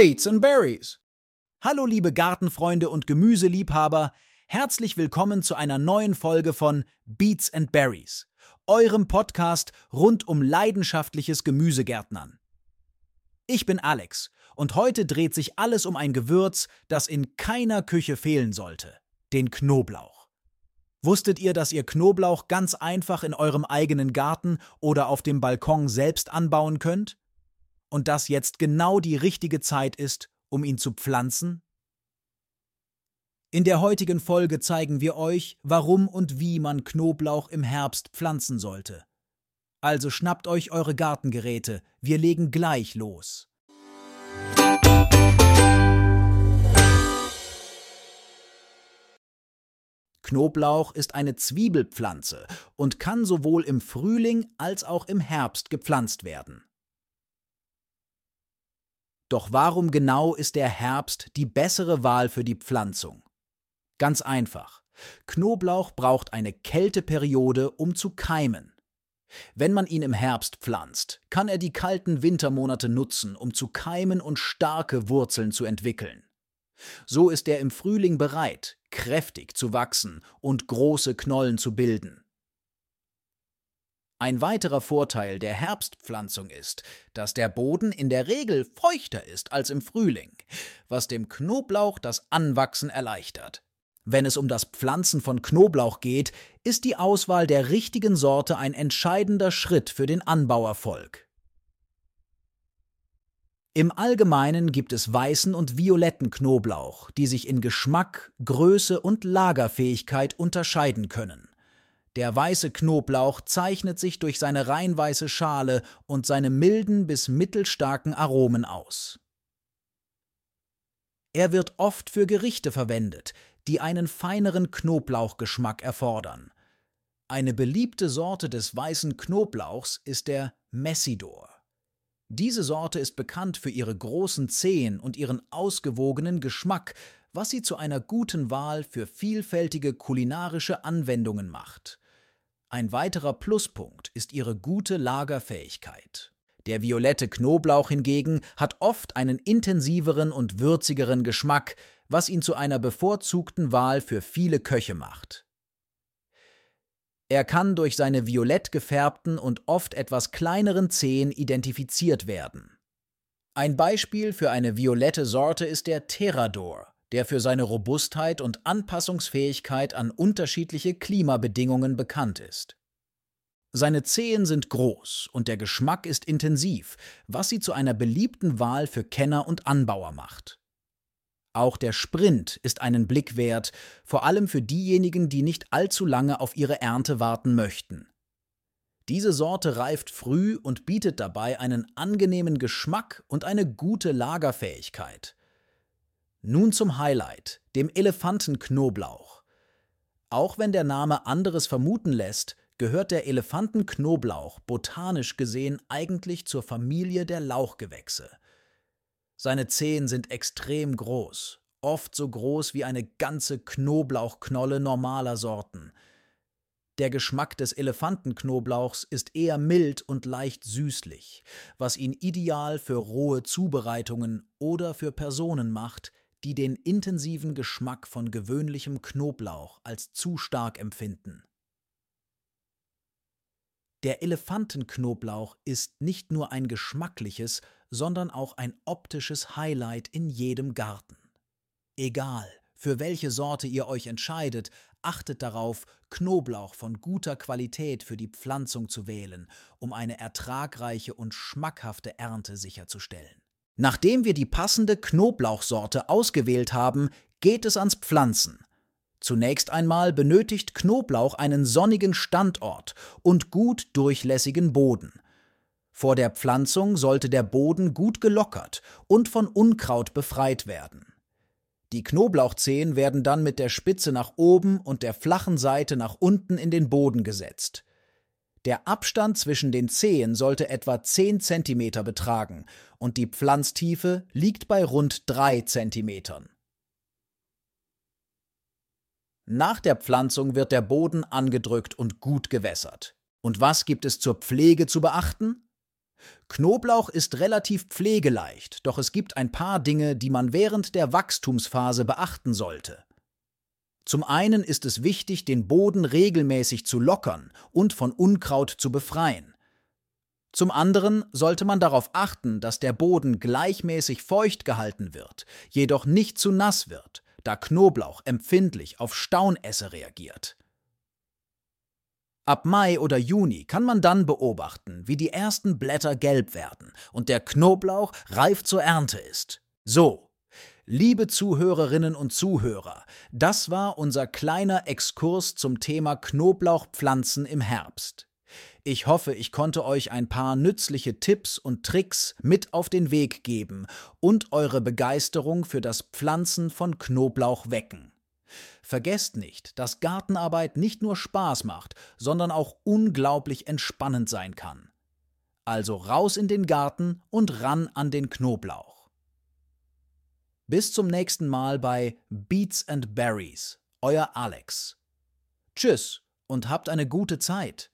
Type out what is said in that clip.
Beets and Berries. Hallo liebe Gartenfreunde und Gemüseliebhaber, herzlich willkommen zu einer neuen Folge von Beets and Berries, eurem Podcast rund um leidenschaftliches Gemüsegärtnern. Ich bin Alex und heute dreht sich alles um ein Gewürz, das in keiner Küche fehlen sollte, den Knoblauch. Wusstet ihr, dass ihr Knoblauch ganz einfach in eurem eigenen Garten oder auf dem Balkon selbst anbauen könnt? Und dass jetzt genau die richtige Zeit ist, um ihn zu pflanzen? In der heutigen Folge zeigen wir euch, warum und wie man Knoblauch im Herbst pflanzen sollte. Also schnappt euch eure Gartengeräte, wir legen gleich los. Knoblauch ist eine Zwiebelpflanze und kann sowohl im Frühling als auch im Herbst gepflanzt werden. Doch warum genau ist der Herbst die bessere Wahl für die Pflanzung? Ganz einfach. Knoblauch braucht eine Kälteperiode, um zu keimen. Wenn man ihn im Herbst pflanzt, kann er die kalten Wintermonate nutzen, um zu keimen und starke Wurzeln zu entwickeln. So ist er im Frühling bereit, kräftig zu wachsen und große Knollen zu bilden. Ein weiterer Vorteil der Herbstpflanzung ist, dass der Boden in der Regel feuchter ist als im Frühling, was dem Knoblauch das Anwachsen erleichtert. Wenn es um das Pflanzen von Knoblauch geht, ist die Auswahl der richtigen Sorte ein entscheidender Schritt für den Anbauerfolg. Im Allgemeinen gibt es weißen und violetten Knoblauch, die sich in Geschmack, Größe und Lagerfähigkeit unterscheiden können. Der weiße Knoblauch zeichnet sich durch seine reinweiße Schale und seine milden bis mittelstarken Aromen aus. Er wird oft für Gerichte verwendet, die einen feineren Knoblauchgeschmack erfordern. Eine beliebte Sorte des weißen Knoblauchs ist der Messidor. Diese Sorte ist bekannt für ihre großen Zehen und ihren ausgewogenen Geschmack, was sie zu einer guten Wahl für vielfältige kulinarische Anwendungen macht. Ein weiterer Pluspunkt ist ihre gute Lagerfähigkeit. Der violette Knoblauch hingegen hat oft einen intensiveren und würzigeren Geschmack, was ihn zu einer bevorzugten Wahl für viele Köche macht. Er kann durch seine violett gefärbten und oft etwas kleineren Zehen identifiziert werden. Ein Beispiel für eine violette Sorte ist der Terrador, der für seine Robustheit und Anpassungsfähigkeit an unterschiedliche Klimabedingungen bekannt ist. Seine Zehen sind groß und der Geschmack ist intensiv, was sie zu einer beliebten Wahl für Kenner und Anbauer macht. Auch der Sprint ist einen Blick wert, vor allem für diejenigen, die nicht allzu lange auf ihre Ernte warten möchten. Diese Sorte reift früh und bietet dabei einen angenehmen Geschmack und eine gute Lagerfähigkeit. Nun zum Highlight, dem Elefantenknoblauch. Auch wenn der Name anderes vermuten lässt, gehört der Elefantenknoblauch botanisch gesehen eigentlich zur Familie der Lauchgewächse. Seine Zehen sind extrem groß, oft so groß wie eine ganze Knoblauchknolle normaler Sorten. Der Geschmack des Elefantenknoblauchs ist eher mild und leicht süßlich, was ihn ideal für rohe Zubereitungen oder für Personen macht, die den intensiven Geschmack von gewöhnlichem Knoblauch als zu stark empfinden. Der Elefantenknoblauch ist nicht nur ein geschmackliches, sondern auch ein optisches Highlight in jedem Garten. Egal, für welche Sorte ihr euch entscheidet, achtet darauf, Knoblauch von guter Qualität für die Pflanzung zu wählen, um eine ertragreiche und schmackhafte Ernte sicherzustellen. Nachdem wir die passende Knoblauchsorte ausgewählt haben, geht es ans Pflanzen. Zunächst einmal benötigt Knoblauch einen sonnigen Standort und gut durchlässigen Boden. Vor der Pflanzung sollte der Boden gut gelockert und von Unkraut befreit werden. Die Knoblauchzehen werden dann mit der Spitze nach oben und der flachen Seite nach unten in den Boden gesetzt. Der Abstand zwischen den Zehen sollte etwa 10 cm betragen und die Pflanztiefe liegt bei rund 3 cm. Nach der Pflanzung wird der Boden angedrückt und gut gewässert. Und was gibt es zur Pflege zu beachten? Knoblauch ist relativ pflegeleicht, doch es gibt ein paar Dinge, die man während der Wachstumsphase beachten sollte. Zum einen ist es wichtig, den Boden regelmäßig zu lockern und von Unkraut zu befreien. Zum anderen sollte man darauf achten, dass der Boden gleichmäßig feucht gehalten wird, jedoch nicht zu nass wird, da Knoblauch empfindlich auf Staunässe reagiert. Ab Mai oder Juni kann man dann beobachten, wie die ersten Blätter gelb werden und der Knoblauch reif zur Ernte ist. So, liebe Zuhörerinnen und Zuhörer, das war unser kleiner Exkurs zum Thema Knoblauchpflanzen im Herbst. Ich hoffe, ich konnte euch ein paar nützliche Tipps und Tricks mit auf den Weg geben und eure Begeisterung für das Pflanzen von Knoblauch wecken. Vergesst nicht, dass Gartenarbeit nicht nur Spaß macht, sondern auch unglaublich entspannend sein kann. Also raus in den Garten und ran an den Knoblauch. Bis zum nächsten Mal bei Beats and Berries, euer Alex. Tschüss und habt eine gute Zeit.